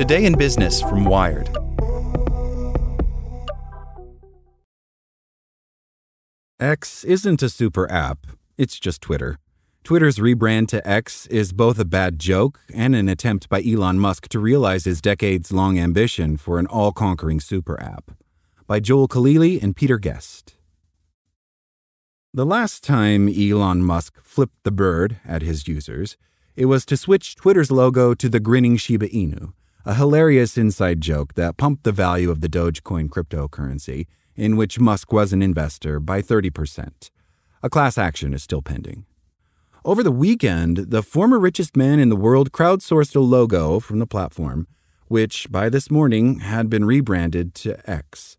Today in Business from Wired. X isn't a super app, it's just Twitter. Twitter's rebrand to X is both a bad joke and an attempt by Elon Musk to realize his decades long ambition for an all conquering super app. By Joel Khalili and Peter Guest. The last time Elon Musk flipped the bird at his users, it was to switch Twitter's logo to the grinning Shiba Inu, a hilarious inside joke that pumped the value of the Dogecoin cryptocurrency, in which Musk was an investor, by 30%. A class action is still pending. Over the weekend, the former richest man in the world crowdsourced a logo from the platform, which by this morning had been rebranded to X.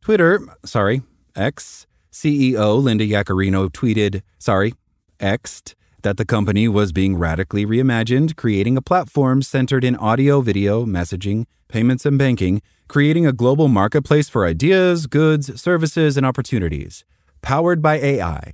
Twitter, sorry, X, CEO Linda Yaccarino tweeted, sorry, Xed, that the company was being radically reimagined, creating a platform centered in audio, video, messaging, payments, and banking, creating a global marketplace for ideas, goods, services, and opportunities, powered by AI.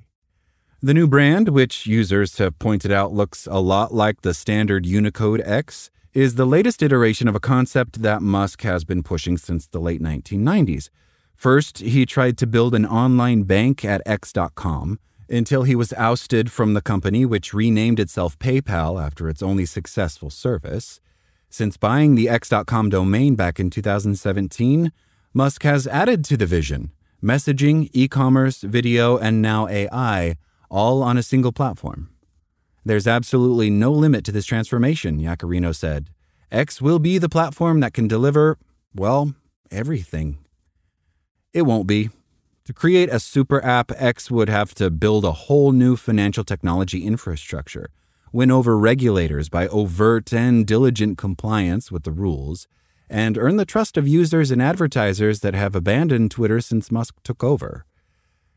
The new brand, which users have pointed out looks a lot like the standard Unicode X, is the latest iteration of a concept that Musk has been pushing since the late 1990s. First, he tried to build an online bank at X.com until he was ousted from the company, which renamed itself PayPal after its only successful service. Since buying the X.com domain back in 2017, Musk has added to the vision messaging, e commerce, video, and now AI, all on a single platform. There's absolutely no limit to this transformation, Yaccarino said. X will be the platform that can deliver, well, everything. It won't be. To create a super app, X would have to build a whole new financial technology infrastructure, win over regulators by overt and diligent compliance with the rules, and earn the trust of users and advertisers that have abandoned Twitter since Musk took over.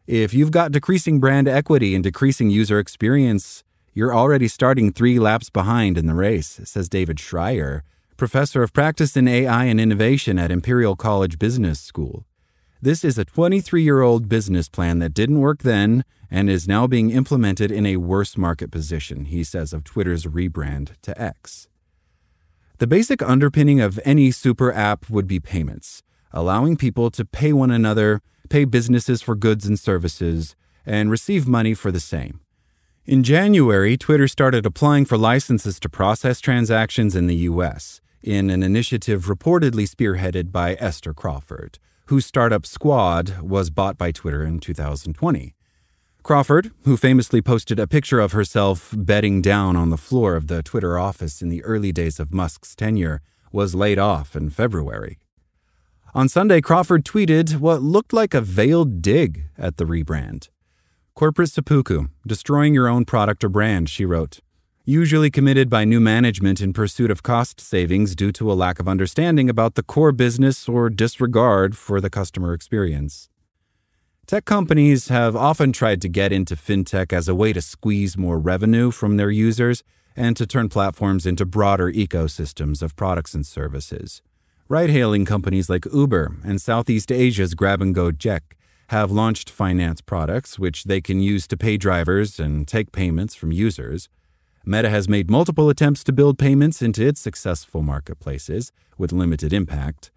If you've got decreasing brand equity and decreasing user experience, you're already starting three laps behind in the race, says David Shrier, professor of practice in AI and innovation at Imperial College Business School. This is a 23 year old business plan that didn't work then and is now being implemented in a worse market position, he says of Twitter's rebrand to X. The basic underpinning of any super app would be payments, allowing people to pay one another, pay businesses for goods and services, and receive money for the same. In January, Twitter started applying for licenses to process transactions in the US in an initiative reportedly spearheaded by Esther Crawford whose startup Squad was bought by Twitter in 2020. Crawford, who famously posted a picture of herself bedding down on the floor of the Twitter office in the early days of Musk's tenure, was laid off in February. On Sunday, Crawford tweeted what looked like a veiled dig at the rebrand. Corporate seppuku, destroying your own product or brand, she wrote usually committed by new management in pursuit of cost savings due to a lack of understanding about the core business or disregard for the customer experience. Tech companies have often tried to get into fintech as a way to squeeze more revenue from their users and to turn platforms into broader ecosystems of products and services. Ride hailing companies like Uber and Southeast Asia's Grab and Gojek have launched finance products which they can use to pay drivers and take payments from users. Meta has made multiple attempts to build payments into its successful marketplaces with limited impact.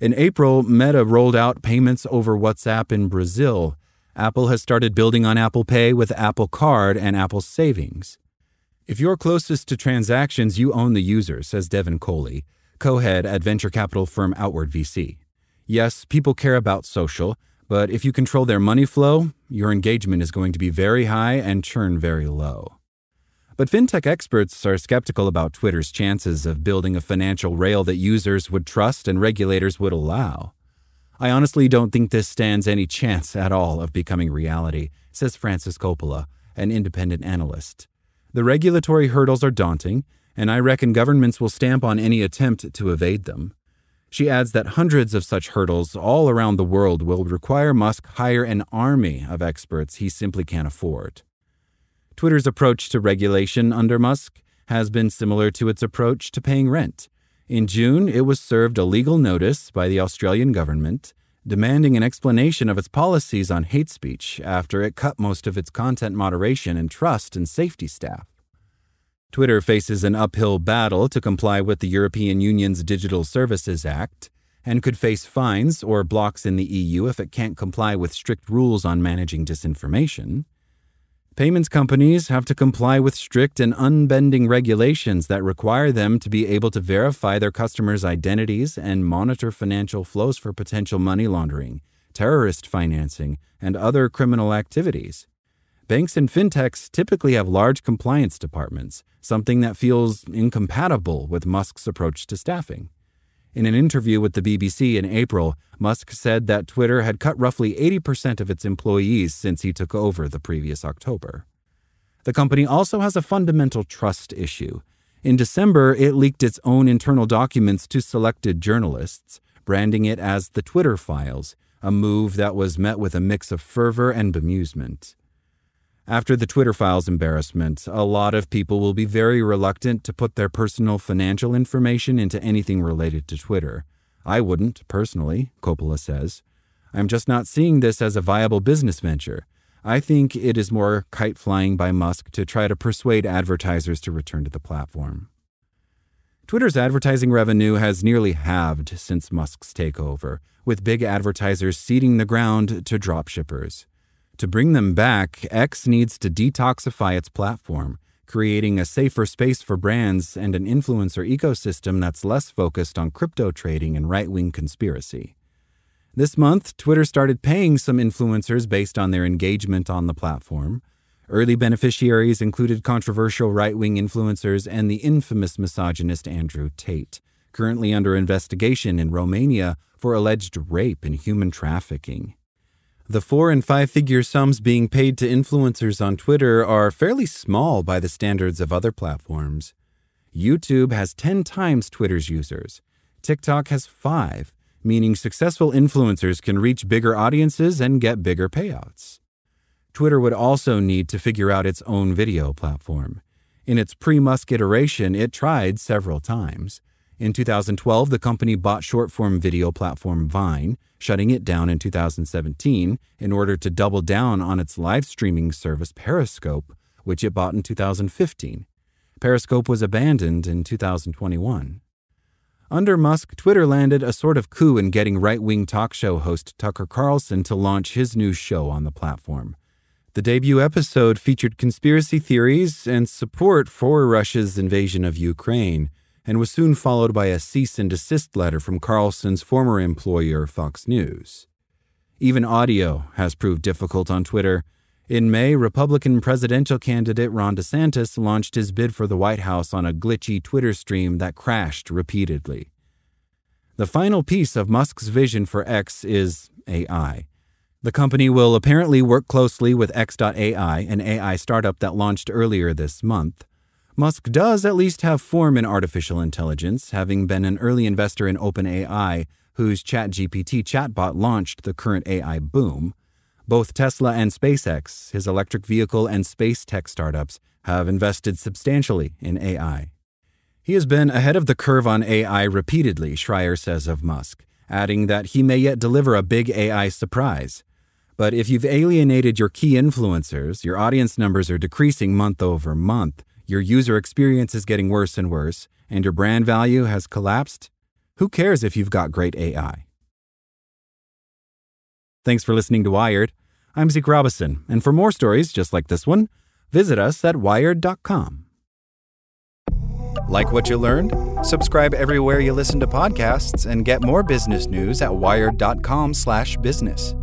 In April, Meta rolled out payments over WhatsApp in Brazil. Apple has started building on Apple Pay with Apple Card and Apple Savings. If you're closest to transactions, you own the user, says Devin Coley, co head at venture capital firm Outward VC. Yes, people care about social, but if you control their money flow, your engagement is going to be very high and churn very low. But fintech experts are skeptical about Twitter's chances of building a financial rail that users would trust and regulators would allow. I honestly don't think this stands any chance at all of becoming reality, says Frances Coppola, an independent analyst. The regulatory hurdles are daunting, and I reckon governments will stamp on any attempt to evade them. She adds that hundreds of such hurdles all around the world will require Musk hire an army of experts he simply can't afford. Twitter's approach to regulation under Musk has been similar to its approach to paying rent. In June, it was served a legal notice by the Australian government demanding an explanation of its policies on hate speech after it cut most of its content moderation and trust and safety staff. Twitter faces an uphill battle to comply with the European Union's Digital Services Act and could face fines or blocks in the EU if it can't comply with strict rules on managing disinformation. Payments companies have to comply with strict and unbending regulations that require them to be able to verify their customers' identities and monitor financial flows for potential money laundering, terrorist financing, and other criminal activities. Banks and fintechs typically have large compliance departments, something that feels incompatible with Musk's approach to staffing. In an interview with the BBC in April, Musk said that Twitter had cut roughly 80% of its employees since he took over the previous October. The company also has a fundamental trust issue. In December, it leaked its own internal documents to selected journalists, branding it as the Twitter Files, a move that was met with a mix of fervor and bemusement. After the Twitter files embarrassment, a lot of people will be very reluctant to put their personal financial information into anything related to Twitter. I wouldn't, personally, Coppola says. I'm just not seeing this as a viable business venture. I think it is more kite flying by Musk to try to persuade advertisers to return to the platform. Twitter's advertising revenue has nearly halved since Musk's takeover, with big advertisers ceding the ground to dropshippers. To bring them back, X needs to detoxify its platform, creating a safer space for brands and an influencer ecosystem that's less focused on crypto trading and right wing conspiracy. This month, Twitter started paying some influencers based on their engagement on the platform. Early beneficiaries included controversial right wing influencers and the infamous misogynist Andrew Tate, currently under investigation in Romania for alleged rape and human trafficking. The four and five figure sums being paid to influencers on Twitter are fairly small by the standards of other platforms. YouTube has 10 times Twitter's users. TikTok has five, meaning successful influencers can reach bigger audiences and get bigger payouts. Twitter would also need to figure out its own video platform. In its pre Musk iteration, it tried several times. In 2012, the company bought short form video platform Vine, shutting it down in 2017 in order to double down on its live streaming service Periscope, which it bought in 2015. Periscope was abandoned in 2021. Under Musk, Twitter landed a sort of coup in getting right wing talk show host Tucker Carlson to launch his new show on the platform. The debut episode featured conspiracy theories and support for Russia's invasion of Ukraine and was soon followed by a cease and desist letter from Carlson's former employer, Fox News. Even audio has proved difficult on Twitter. In May, Republican presidential candidate Ron DeSantis launched his bid for the White House on a glitchy Twitter stream that crashed repeatedly. The final piece of Musk's vision for X is AI. The company will apparently work closely with X.AI, an AI startup that launched earlier this month. Musk does at least have form in artificial intelligence, having been an early investor in OpenAI, whose ChatGPT chatbot launched the current AI boom. Both Tesla and SpaceX, his electric vehicle and space tech startups, have invested substantially in AI. He has been ahead of the curve on AI repeatedly, Shrier says of Musk, adding that he may yet deliver a big AI surprise. But if you've alienated your key influencers, your audience numbers are decreasing month over month, your user experience is getting worse and worse, and your brand value has collapsed, who cares if you've got great AI? Thanks for listening to Wired. I'm Zeke Robison, and for more stories just like this one, visit us at wired.com. Like what you learned? Subscribe everywhere you listen to podcasts and get more business news at wired.com/business.